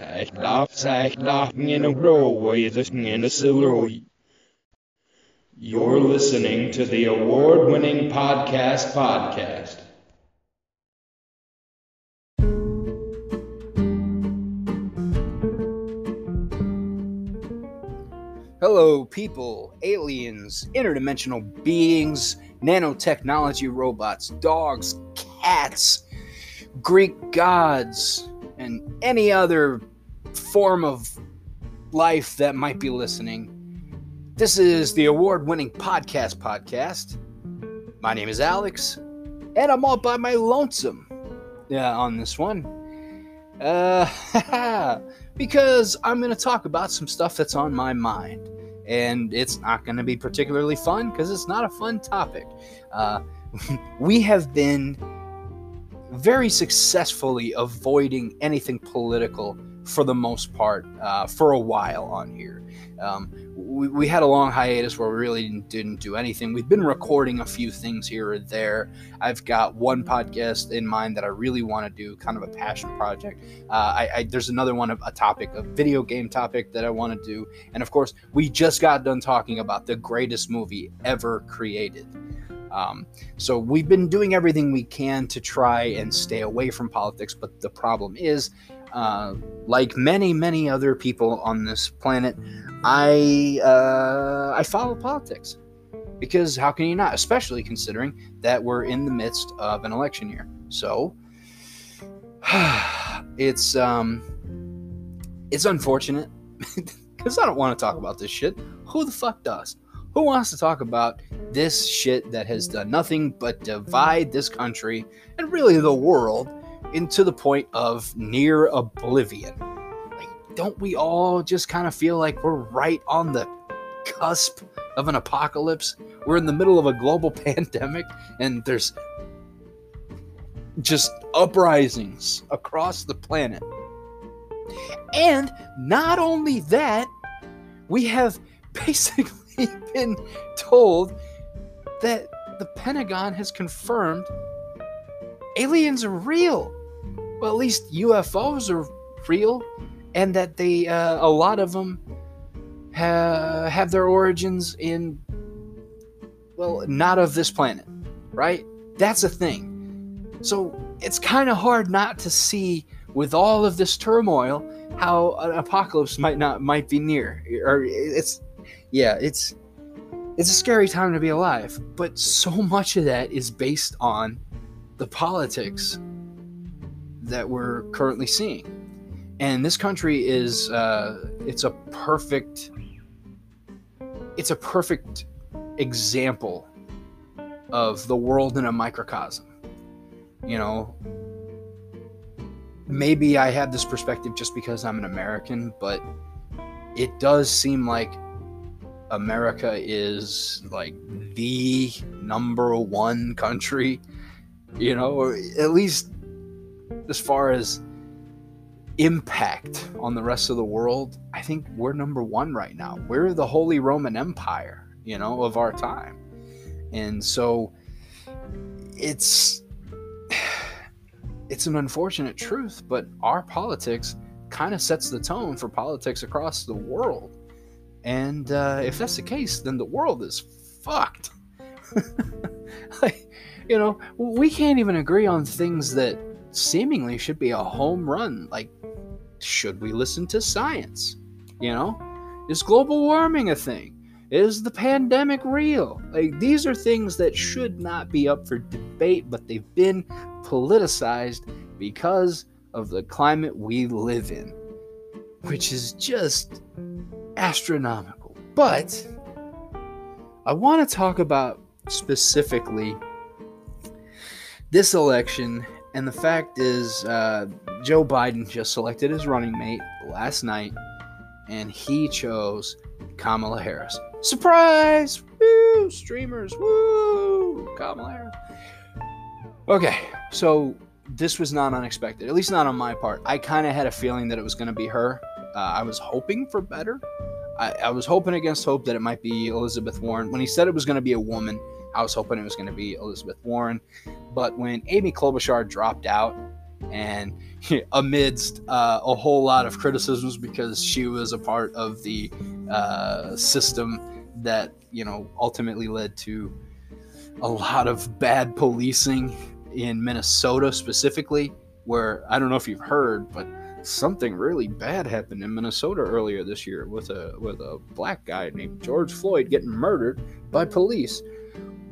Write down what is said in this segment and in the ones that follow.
Zeg laf, zeg lachen in a row, in a silroy. You're listening to the award winning podcast podcast. Hello, people, aliens, interdimensional beings, nanotechnology robots, dogs, cats, Greek gods, and any other form of life that might be listening. This is the award winning podcast podcast. My name is Alex, and I'm all by my lonesome yeah, on this one. Uh, because I'm going to talk about some stuff that's on my mind. And it's not going to be particularly fun because it's not a fun topic. Uh, we have been very successfully avoiding anything political for the most part uh, for a while on here. Um, we, we, had a long hiatus where we really didn't, didn't, do anything. We've been recording a few things here or there. I've got one podcast in mind that I really want to do, kind of a passion project. Uh, I, I, there's another one, of a topic, a video game topic that I want to do. And of course, we just got done talking about the greatest movie ever created. Um, so we've been doing everything we can to try and stay away from politics, but the problem is, uh, like many many other people on this planet, I uh, I follow politics because how can you not? Especially considering that we're in the midst of an election year. So it's um it's unfortunate because I don't want to talk about this shit. Who the fuck does? Who wants to talk about this shit that has done nothing but divide this country and really the world into the point of near oblivion? Like, don't we all just kind of feel like we're right on the cusp of an apocalypse? We're in the middle of a global pandemic and there's just uprisings across the planet. And not only that, we have basically been told that the Pentagon has confirmed aliens are real. Well, at least UFOs are real, and that they uh, a lot of them ha- have their origins in well, not of this planet, right? That's a thing. So it's kind of hard not to see with all of this turmoil how an apocalypse might not might be near or it's yeah, it's it's a scary time to be alive, but so much of that is based on the politics that we're currently seeing. And this country is uh, it's a perfect it's a perfect example of the world in a microcosm. You know, maybe I have this perspective just because I'm an American, but it does seem like America is like the number one country, you know, or at least as far as impact on the rest of the world, I think we're number one right now. We're the Holy Roman Empire, you know, of our time. And so it's it's an unfortunate truth, but our politics kind of sets the tone for politics across the world. And uh, if that's the case, then the world is fucked. like, you know, we can't even agree on things that seemingly should be a home run. Like, should we listen to science? You know, is global warming a thing? Is the pandemic real? Like, these are things that should not be up for debate, but they've been politicized because of the climate we live in, which is just astronomical. But I want to talk about specifically this election, and the fact is, uh, Joe Biden just selected his running mate last night, and he chose Kamala Harris. Surprise! Woo! Streamers, woo! Kamala Harris. Okay, so this was not unexpected, at least not on my part. I kind of had a feeling that it was going to be her. Uh, I was hoping for better. I, I, was hoping against hope that it might be Elizabeth Warren. When he said it was going to be a woman, I was hoping it was going to be Elizabeth Warren. But when Amy Klobuchar dropped out, and amidst uh, a whole lot of criticisms because she was a part of the uh, system that you know ultimately led to a lot of bad policing in Minnesota specifically, where I don't know if you've heard, but something really bad happened in Minnesota earlier this year with a with a black guy named George Floyd getting murdered by police.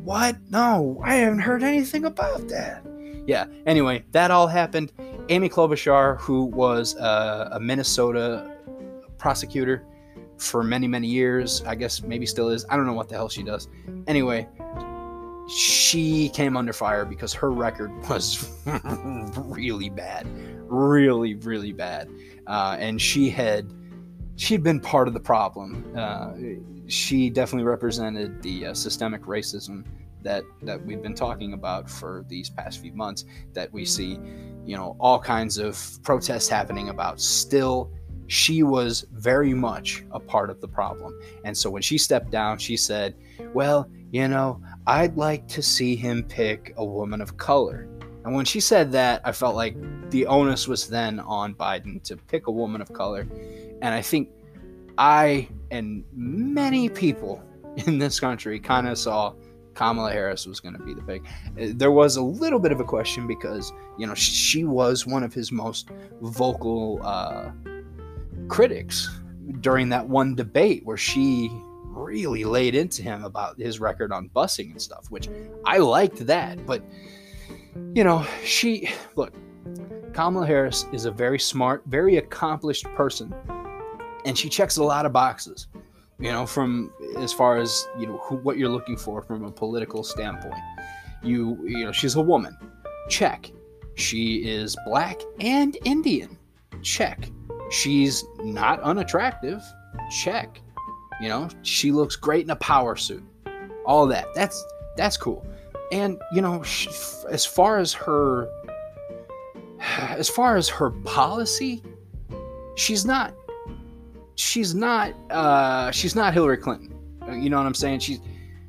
What? No, I haven't heard anything about that. Yeah. Anyway, that all happened. Amy Klobuchar, who was a, a Minnesota prosecutor for many many years, I guess maybe still is. I don't know what the hell she does. Anyway, she came under fire because her record was really bad, really, really bad, uh, and she had she'd been part of the problem. Uh, she definitely represented the uh, systemic racism that that we've been talking about for these past few months. That we mm-hmm. see, you know, all kinds of protests happening about. Still, she was very much a part of the problem, and so when she stepped down, she said, "Well, you know." I'd like to see him pick a woman of color. And when she said that, I felt like the onus was then on Biden to pick a woman of color. And I think I and many people in this country kind of saw Kamala Harris was going to be the pick. There was a little bit of a question because, you know, she was one of his most vocal uh, critics during that one debate where she really laid into him about his record on busing and stuff, which I liked that. But, you know, she, look, Kamala Harris is a very smart, very accomplished person, and she checks a lot of boxes, you know, from as far as, you know, who, what you're looking for from a political standpoint. You, you know, she's a woman. Check. She is black and Indian. Check. She's not unattractive. Check. You know, she looks great in a power suit. All that. That's that's cool. And you know, she, as far as her as far as her policy, she's not she's not uh she's not Hillary Clinton. You know what I'm saying? She's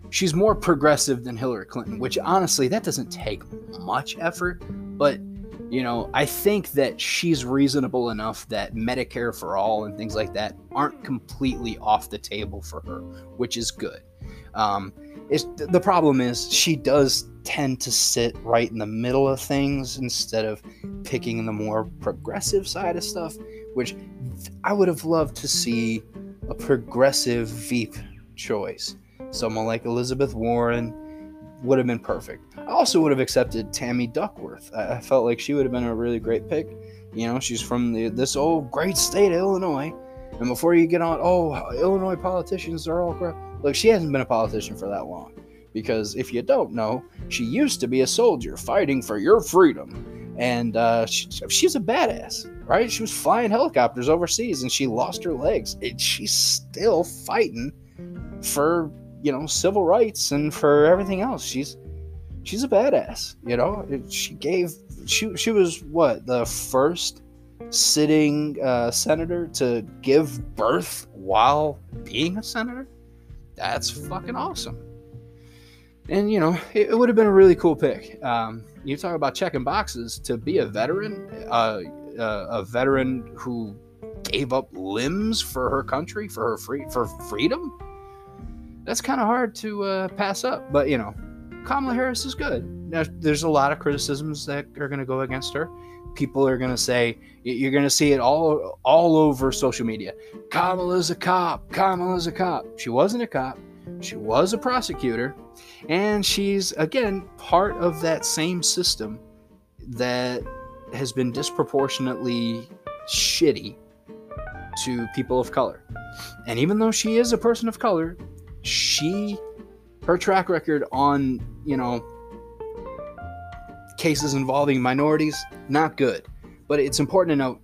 she's more progressive than Hillary Clinton, which honestly that doesn't take much effort, but you know, I think that she's reasonable enough that Medicare for all and things like that aren't completely off the table for her, which is good. Um, the problem is she does tend to sit right in the middle of things instead of picking the more progressive side of stuff, which I would have loved to see a progressive Veep choice. Someone like Elizabeth Warren would have been perfect. I also would have accepted Tammy Duckworth. I, felt like she would have been a really great pick. You know, she's from the, this old great state of Illinois. And before you get on, oh, Illinois politicians are all crap. Look, she hasn't been a politician for that long. Because if you don't know, she used to be a soldier fighting for your freedom. And uh, she, she's a badass, right? She was flying helicopters overseas and she lost her legs. And she's still fighting for you know civil rights and for everything else. She's she's a badass. You know, she gave she she was what the first sitting uh, senator to give birth while being a senator. That's fucking awesome. And you know, it, it would have been a really cool pick. Um, you talk about checking boxes to be a veteran, uh, uh, a veteran who gave up limbs for her country, for her free for freedom that's kind of hard to uh, pass up. But you know, Kamala Harris is good. Now, there's a lot of criticisms that are going to go against her. People are going to say you're going to see it all all over social media. Kamala's a cop. Kamala's a cop. She wasn't a cop. She was a prosecutor, and she's again part of that same system that has been disproportionately shitty to people of color. And even though she is a person of color, she her track record on you know cases involving minorities not good but it's important to note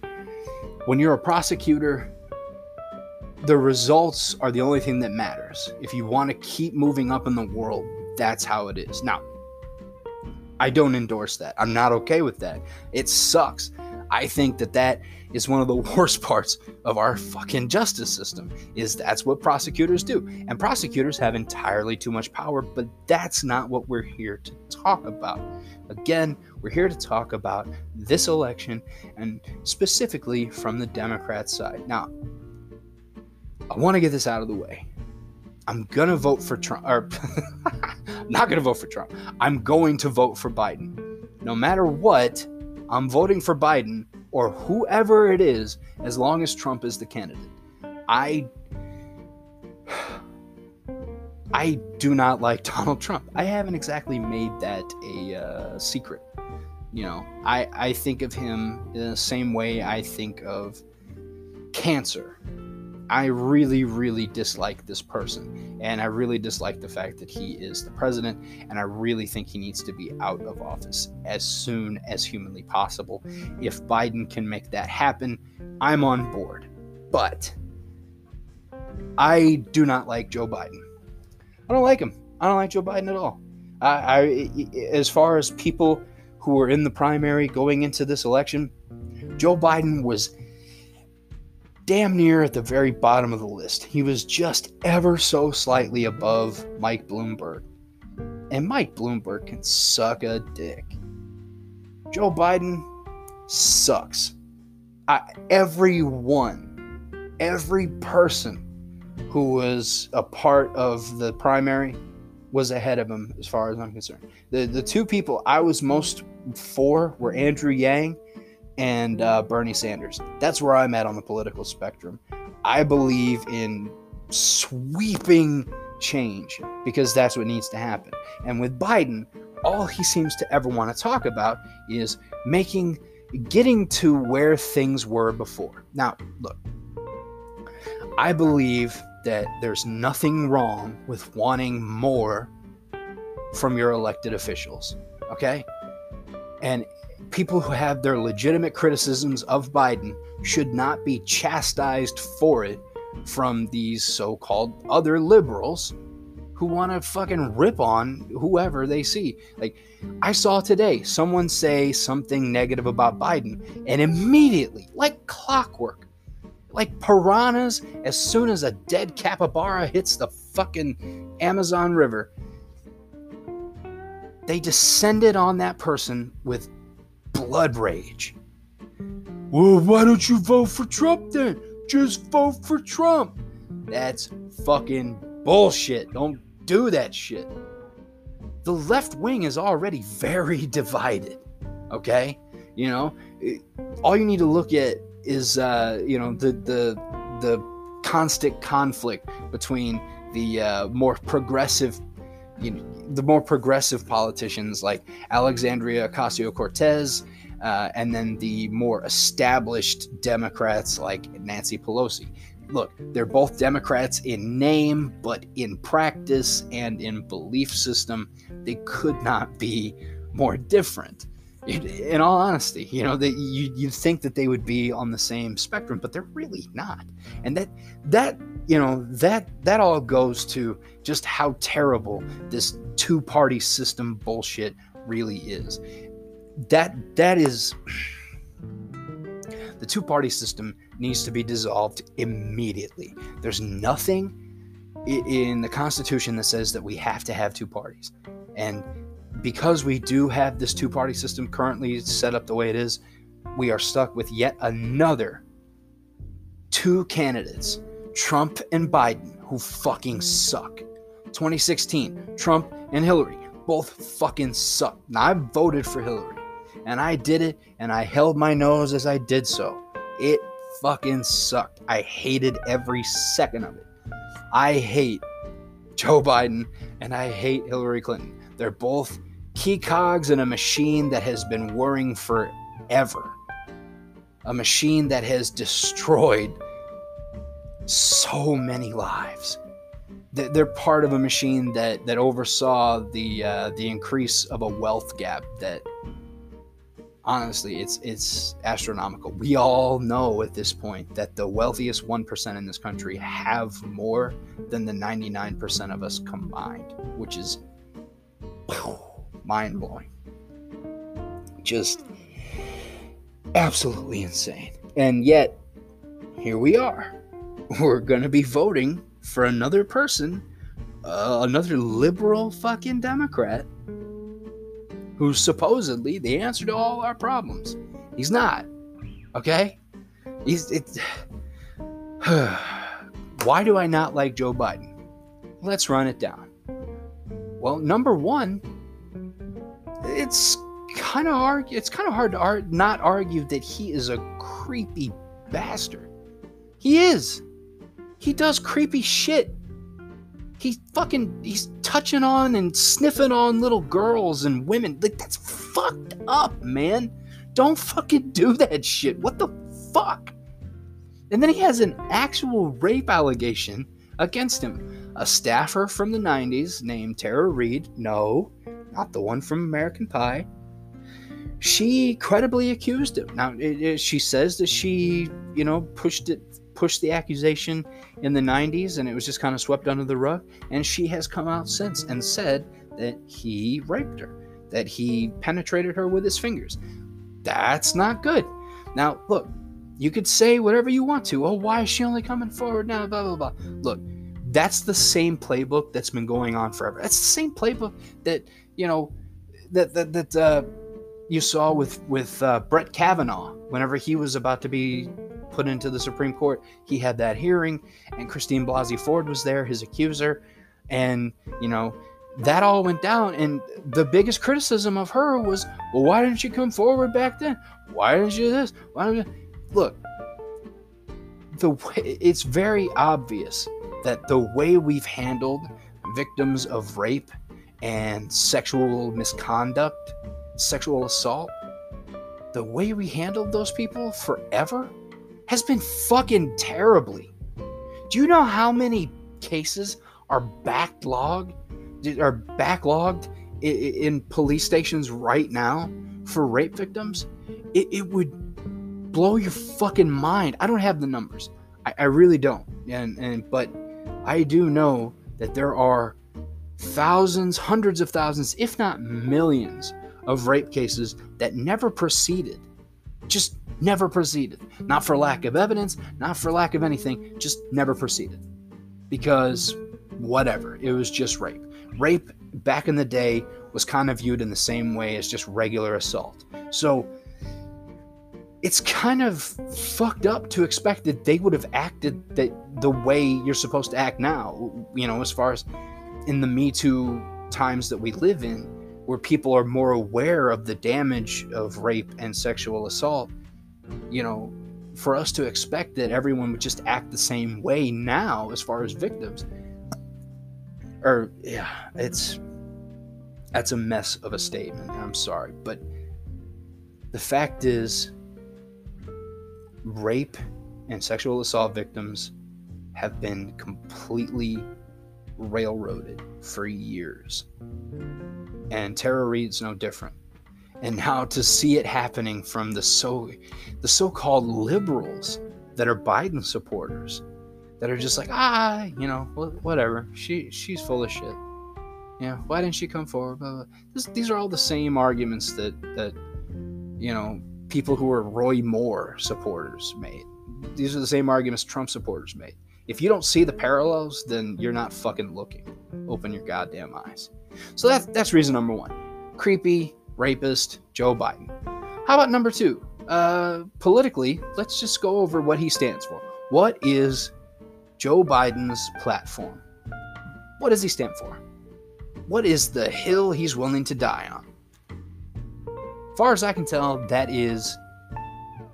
when you're a prosecutor the results are the only thing that matters if you want to keep moving up in the world that's how it is now i don't endorse that i'm not okay with that it sucks I think that that is one of the worst parts of our fucking justice system is that's what prosecutors do. And prosecutors have entirely too much power, but that's not what we're here to talk about. Again, we're here to talk about this election and specifically from the Democrat side. Now, I want to get this out of the way. I'm going to vote for Trump or I'm not going to vote for Trump. I'm going to vote for Biden. No matter what, I'm voting for Biden or whoever it is as long as Trump is the candidate. I I do not like Donald Trump. I haven't exactly made that a uh, secret. You know, I, I think of him in the same way I think of cancer. I really, really dislike this person. And I really dislike the fact that he is the president. And I really think he needs to be out of office as soon as humanly possible. If Biden can make that happen, I'm on board. But I do not like Joe Biden. I don't like him. I don't like Joe Biden at all. I, I as far as people who were in the primary going into this election, Joe Biden was damn near at the very bottom of the list. He was just ever so slightly above Mike Bloomberg. And Mike Bloomberg can suck a dick. Joe Biden sucks. I, everyone, every person who was a part of the primary was ahead of him as far as I'm concerned. The the two people I was most for were Andrew Yang and uh, Bernie Sanders. That's where I'm at on the political spectrum. I believe in sweeping change because that's what needs to happen. And with Biden, all he seems to ever want to talk about is making getting to where things were before. Now, look, I believe that there's nothing wrong with wanting more from your elected officials. Okay? And people who have their legitimate criticisms of Biden should not be chastised for it from these so called other liberals who want to fucking rip on whoever they see. Like, I saw today someone say something negative about Biden, and immediately, like clockwork, like piranhas, as soon as a dead capybara hits the fucking Amazon River, they descended on that person with blood rage. Well, why don't you vote for Trump then? Just vote for Trump. That's fucking bullshit. Don't do that shit. The left wing is already very divided. Okay? You know, all you need to look at is uh, you know the the the constant conflict between the uh, more progressive you know, the more progressive politicians like Alexandria Ocasio Cortez, uh, and then the more established Democrats like Nancy Pelosi. Look, they're both Democrats in name, but in practice and in belief system, they could not be more different in all honesty you know that you you think that they would be on the same spectrum but they're really not. And that that you know that that all goes to just how terrible this two party system bullshit really is. That that is the two party system needs to be dissolved immediately. There's nothing in the constitution that says that we have to have two parties. And because we do have this two party system currently set up the way it is, we are stuck with yet another two candidates, Trump and Biden, who fucking suck. 2016, Trump and Hillary both fucking suck. Now, I voted for Hillary, and I did it, and I held my nose as I did so. It fucking sucked. I hated every second of it. I hate Joe Biden, and I hate Hillary Clinton. They're both key cogs in a machine that has been whirring forever. A machine that has destroyed so many lives. They're part of a machine that, that oversaw the uh, the increase of a wealth gap that honestly it's it's astronomical. We all know at this point that the wealthiest 1% in this country have more than the 99% of us combined, which is mind blowing. Just Absolutely insane. And yet, here we are. We're going to be voting for another person, uh, another liberal fucking Democrat, who's supposedly the answer to all our problems. He's not. Okay? He's it. Why do I not like Joe Biden? Let's run it down. Well, number one, it's kind of hard. It's kind of hard to ar- not argue that he is a creepy bastard. He is. He does creepy shit. He's fucking. He's touching on and sniffing on little girls and women. Like that's fucked up, man. Don't fucking do that shit. What the fuck? And then he has an actual rape allegation against him. A staffer from the 90s named Tara Reade, no, not the one from American Pie, she credibly accused him. Now, it, it, she says that she, you know, pushed it, pushed the accusation in the 90s and it was just kind of swept under the rug. And she has come out since and said that he raped her, that he penetrated her with his fingers. That's not good. Now, look, you could say whatever you want to. Oh, why is she only coming forward now? Blah, blah, blah. Look, that's the same playbook that's been going on forever. That's the same playbook that, you know, that, that, that, uh, you saw with with uh, Brett Kavanaugh whenever he was about to be put into the Supreme Court. He had that hearing, and Christine Blasey Ford was there, his accuser, and you know that all went down. And the biggest criticism of her was, well, why didn't you come forward back then? Why didn't you this? Why didn't you? look? The way, it's very obvious that the way we've handled victims of rape and sexual misconduct, sexual assault, the way we handled those people forever has been fucking terribly. Do you know how many cases are backlogged are backlogged in, police stations right now for rape victims? It, it would blow your fucking mind. I don't have the numbers. I, I really don't. And and but I do know that there are thousands, hundreds of thousands, if not millions, of rape cases that never proceeded. Just never proceeded. Not for lack of evidence, not for lack of anything, just never proceeded. Because whatever, it was just rape. Rape back in the day was kind of viewed in the same way as just regular assault. So it's kind of fucked up to expect that they would have acted that the way you're supposed to act now, you know, as far as in the Me Too times that we live in, where people are more aware of the damage of rape and sexual assault, you know, for us to expect that everyone would just act the same way now as far as victims, or yeah, it's that's a mess of a statement. I'm sorry, but the fact is rape and sexual assault victims have been completely railroaded for years. And Tara Reade's no different. And now to see it happening from the so the so-called liberals that are Biden supporters that are just like, ah, you know, whatever. She she's full of shit. Yeah, why didn't she come forward? Blah, blah. This, these are all the same arguments that that you know people who are Roy Moore supporters made. These are the same arguments Trump supporters made. If you don't see the parallels, then you're not fucking looking. Open your goddamn eyes. So that's that's reason number one. Creepy rapist Joe Biden. How about number two? Uh, politically, let's just go over what he stands for. What is Joe Biden's platform? What does he stand for? What is the hill he's willing to die on? Far as I can tell, that is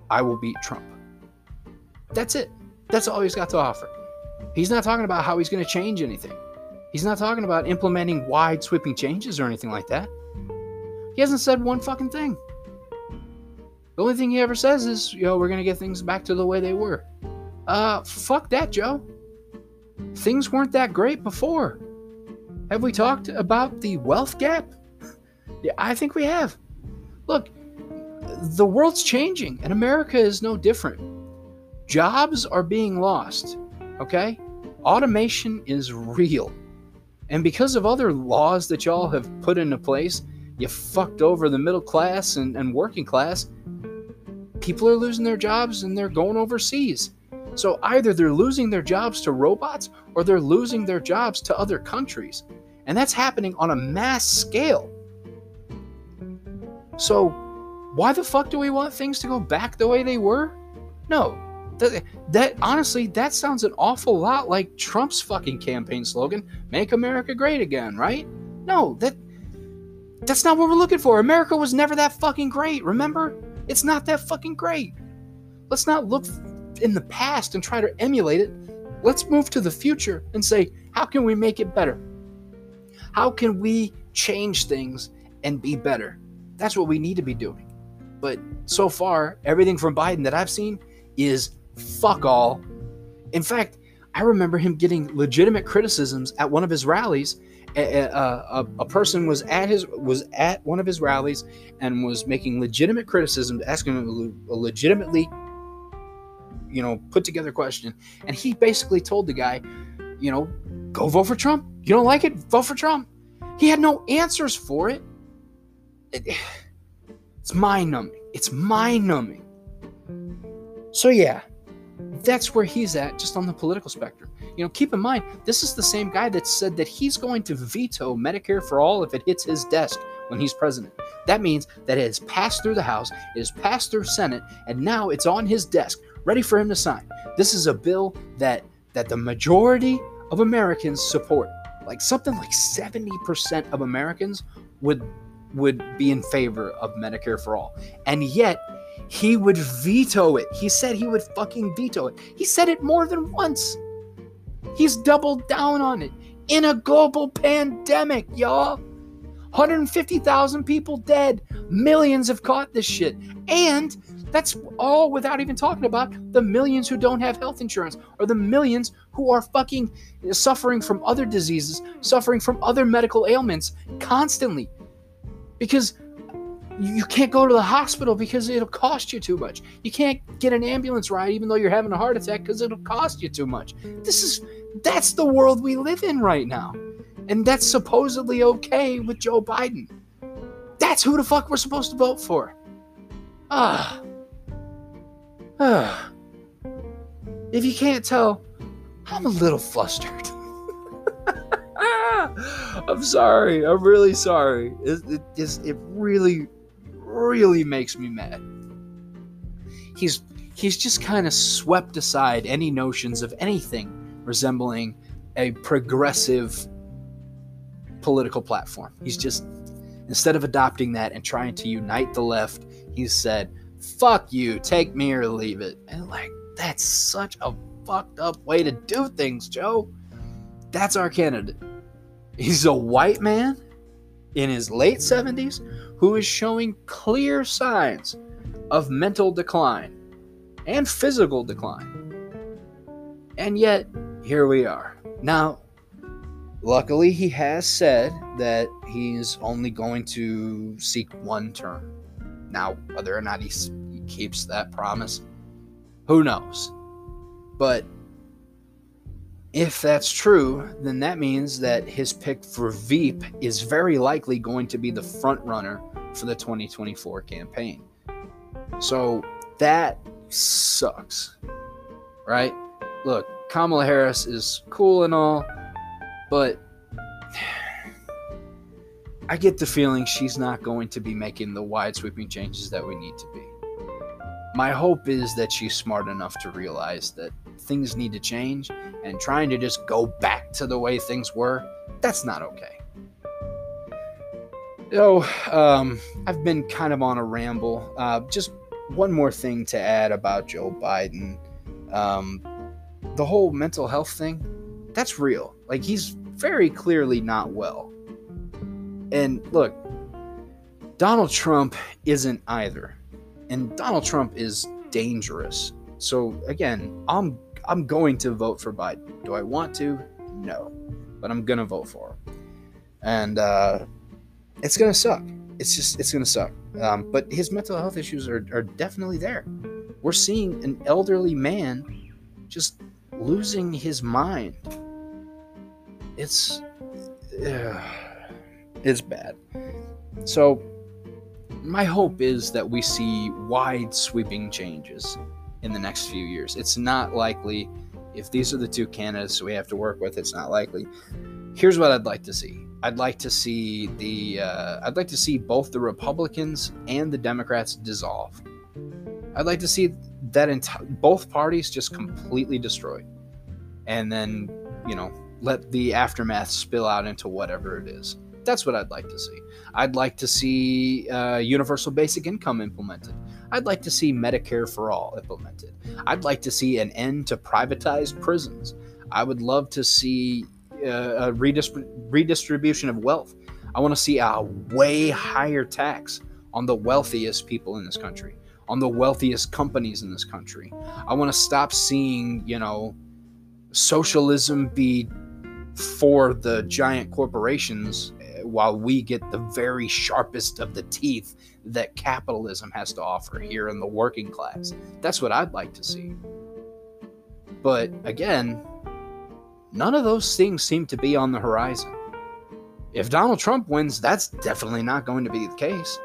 I will beat Trump. That's it. That's all he's got to offer. He's not talking about how he's going to change anything. He's not talking about implementing wide sweeping changes or anything like that. He hasn't said one fucking thing. The only thing he ever says is, yo, we're going to get things back to the way they were. Uh, fuck that, Joe. Things weren't that great before. Have we talked about the wealth gap? yeah, I think we have. Look, the world's changing, and America is no different. Jobs are being lost, okay? Automation is real. And because of other laws that y'all have put into place, you fucked over the middle class and, and working class. people are losing their jobs and they're going overseas. So either they're losing their jobs to robots or they're losing their jobs to other countries. And that's happening on a mass scale. So why the fuck do we want things to go back the way they were? No. That, that honestly, that sounds an awful lot like Trump's fucking campaign slogan, "Make America Great Again," right? No, that that's not what we're looking for. America was never that fucking great, remember? It's not that fucking great. Let's not look in the past and try to emulate it. Let's move to the future and say, how can we make it better? How can we change things and be better? That's what we need to be doing. But so far, everything from Biden that I've seen is fuck all. In fact, I remember him getting legitimate criticisms at one of his rallies. A, a, a, person was at his was at one of his rallies and was making legitimate criticisms, asking a legitimately, you know, put together question, and he basically told the guy, you know, go vote for Trump. You don't like it? Vote for Trump. He had no answers for it. It it's mind numbing. It's mind numbing. So, yeah, that's where he's at, just on the political spectrum. You know, keep in mind, this is the same guy that said that he's going to veto Medicare for all if it hits his desk when he's president. That means that it has passed through the House, it has passed through Senate, and now it's on his desk, ready for him to sign. This is a bill that that the majority of Americans support. Like something like 70% of Americans would would be in favor of Medicare for all. And yet, he would veto it. He said he would fucking veto it. He said it more than once. He's doubled down on it in a global pandemic, y'all. 150,000 people dead. Millions have caught this shit. And that's all without even talking about the millions who don't have health insurance or the millions who are fucking suffering from other diseases, suffering from other medical ailments constantly because you can't go to the hospital because it'll cost you too much. You can't get an ambulance ride even though you're having a heart attack because it'll cost you too much. This is that's the world we live in right now. And that's supposedly okay with Joe Biden. That's who the fuck we're supposed to vote for. Ah. Ah. If you can't tell, I'm a little flustered. I'm sorry. I'm really sorry. It, it, it really, really makes me mad. He's he's just kind of swept aside any notions of anything resembling a progressive political platform. He's just instead of adopting that and trying to unite the left, he said, "Fuck you, take me or leave it." And like that's such a fucked up way to do things, Joe. That's our candidate. He's a white man in his late 70s who is showing clear signs of mental decline and physical decline. And yet, here we are. Now, luckily, he has said that he's only going to seek one term. Now, whether or not he, keeps that promise, who knows? But if that's true, then that means that his pick for Veep is very likely going to be the front runner for the 2024 campaign. So that sucks, right? Look, Kamala Harris is cool and all, but I get the feeling she's not going to be making the wide sweeping changes that we need to be. My hope is that she's smart enough to realize that things need to change and trying to just go back to the way things were, that's not okay. So, um, I've been kind of on a ramble. Uh, just one more thing to add about Joe Biden. Um, the whole mental health thing, that's real. Like, he's very clearly not well. And look, Donald Trump isn't either. And Donald Trump is dangerous. So, again, I'm I'm going to vote for Biden. Do I want to? No. But I'm to vote for him. And uh, it's to suck. It's just, it's to suck. Um, but his mental health issues are, are definitely there. We're seeing an elderly man just losing his mind. It's, uh, it's bad. So, my hope is that we see wide sweeping changes in the next few years. It's not likely if these are the two candidates we have to work with, it's not likely. Here's what I'd like to see. I'd like to see the uh, I'd like to see both the Republicans and the Democrats dissolve. I'd like to see that enti- both parties just completely destroyed, and then you know let the aftermath spill out into whatever it is. That's what I'd like to see. I'd like to see uh, universal basic income implemented. I'd like to see Medicare for all implemented. I'd like to see an end to privatized prisons. I would love to see uh, a redist- redistribution of wealth. I want to see a way higher tax on the wealthiest people in this country, on the wealthiest companies in this country. I want to stop seeing, you know, socialism be for the giant corporations while we get the very sharpest of the teeth that capitalism has to offer here in the working class. That's what I'd like to see. But again, none of those things seem to be on the horizon. If Donald Trump wins, that's definitely not going to be the case.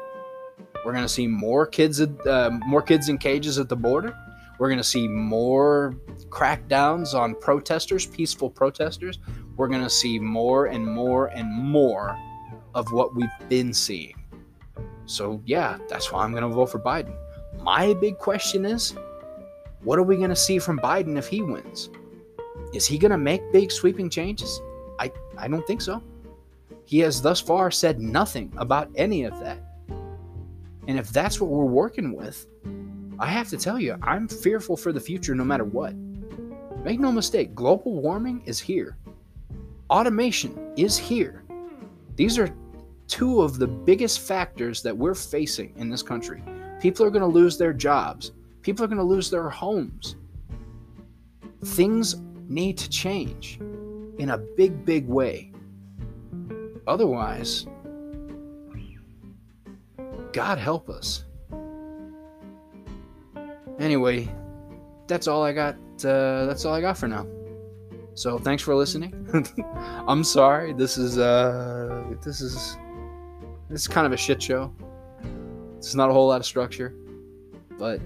We're going to see more kids, uh, more kids in cages at the border. We're going to see more crackdowns on protesters, peaceful protesters. We're going to see more and more and more of what we've been seeing. So, yeah, that's why I'm going to vote for Biden. My big question is what are we going to see from Biden if he wins? Is he going to make big sweeping changes? I, I don't think so. He has thus far said nothing about any of that. And if that's what we're working with, I have to tell you, I'm fearful for the future no matter what. Make no mistake, global warming is here. Automation is here. These are two of the biggest factors that we're facing in this country. People are going to lose their jobs, people are going to lose their homes. Things need to change in a big, big way. Otherwise, God help us. Anyway, that's all I got. Uh, that's all I got for now. So thanks for listening. I'm sorry. This is uh, this is this is kind of a shit show. It's not a whole lot of structure, but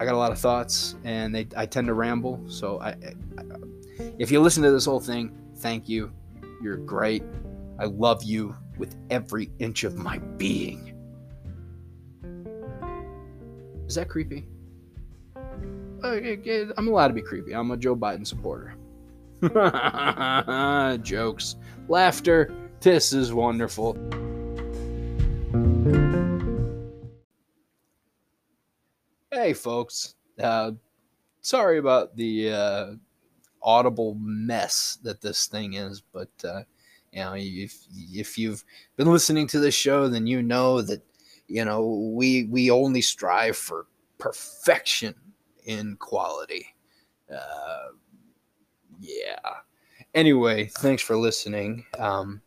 I got a lot of thoughts, and they I tend to ramble. So I, I, if you listen to this whole thing, thank you. You're great. I love you with every inch of my being. Is that creepy? Uh, I'm allowed to be creepy. I'm a Joe Biden supporter. Jokes, laughter. This is wonderful. Hey, folks. Uh, sorry about the uh, audible mess that this thing is, but uh, you know, if if you've been listening to this show, then you know that you know we we only strive for perfection in quality. Uh, yeah. Anyway, thanks for listening. Um,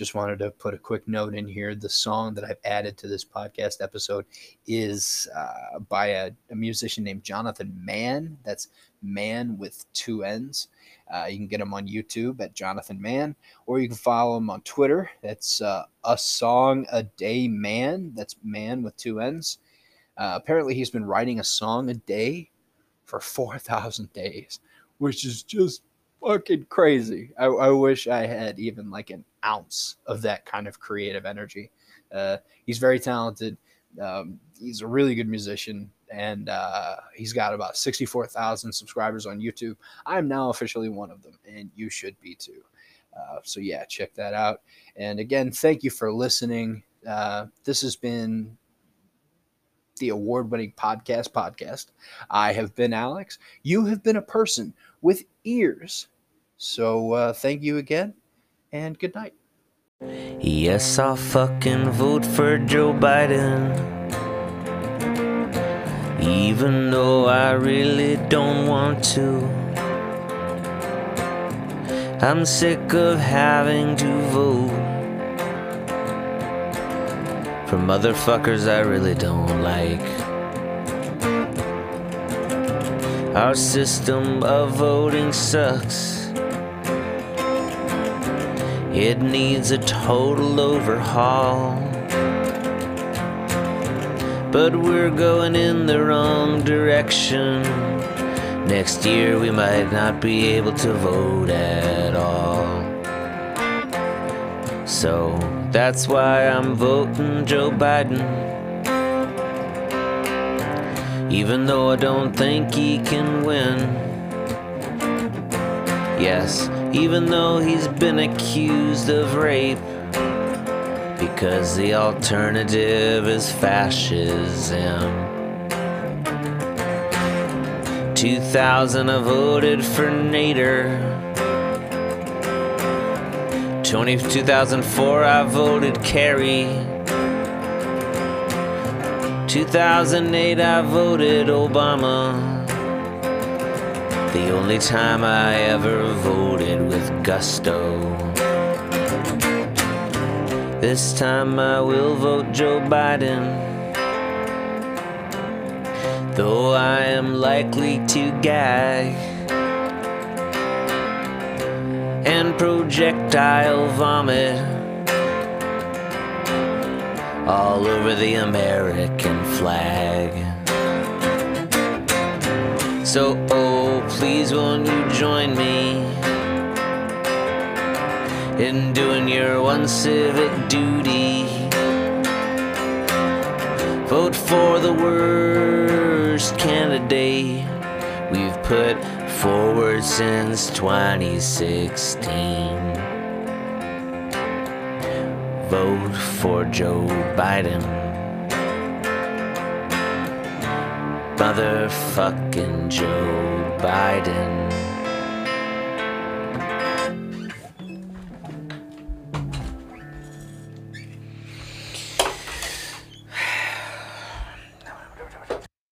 just wanted to put a quick note in here. The song that I've added to this podcast episode is uh, by a, a, musician named Jonathan Mann. That's Mann with two N's. Uh, you can get him on YouTube at Jonathan Mann, or you can follow him on Twitter. That's uh, a song a day man. That's man with two N's. Uh, apparently, he's been writing a song a day for 4,000 days, which is just fucking crazy. I, I, wish I had even like an ounce of that kind of creative energy. Uh, he's very talented. Um, he's a really good musician, and uh, he's got about 64,000 subscribers on YouTube. I'm now officially one of them, and you should be too. Uh, so, yeah, check that out. And again, thank you for listening. Uh, this has been the award winning podcast podcast. I have been Alex. You have been a person with ears. So uh, thank you again, and good night. Yes, I'll fucking vote for Joe Biden. Even though I really don't want to. I'm sick of having to vote for motherfuckers I really don't like. Our system of voting sucks. It needs a total overhaul. but we're going in the wrong direction. Next year we might not be able to vote at all. So that's why I'm voting Joe Biden. Even though I don't think he can win. Yes, even though he's been accused of rape. Because the alternative is fascism. 2000 I voted for Nader. 20, 2004 I voted Kerry. 2008 I voted Obama. The only time I ever voted with gusto. This time I will vote Joe Biden. Though I am likely to gag and projectile vomit all over the American flag. So, oh, please won't you join me in doing your one civic duty? Vote for the worst candidate we've put forward since 2016. Vote for Joe Biden. Motherfucking Joe Biden.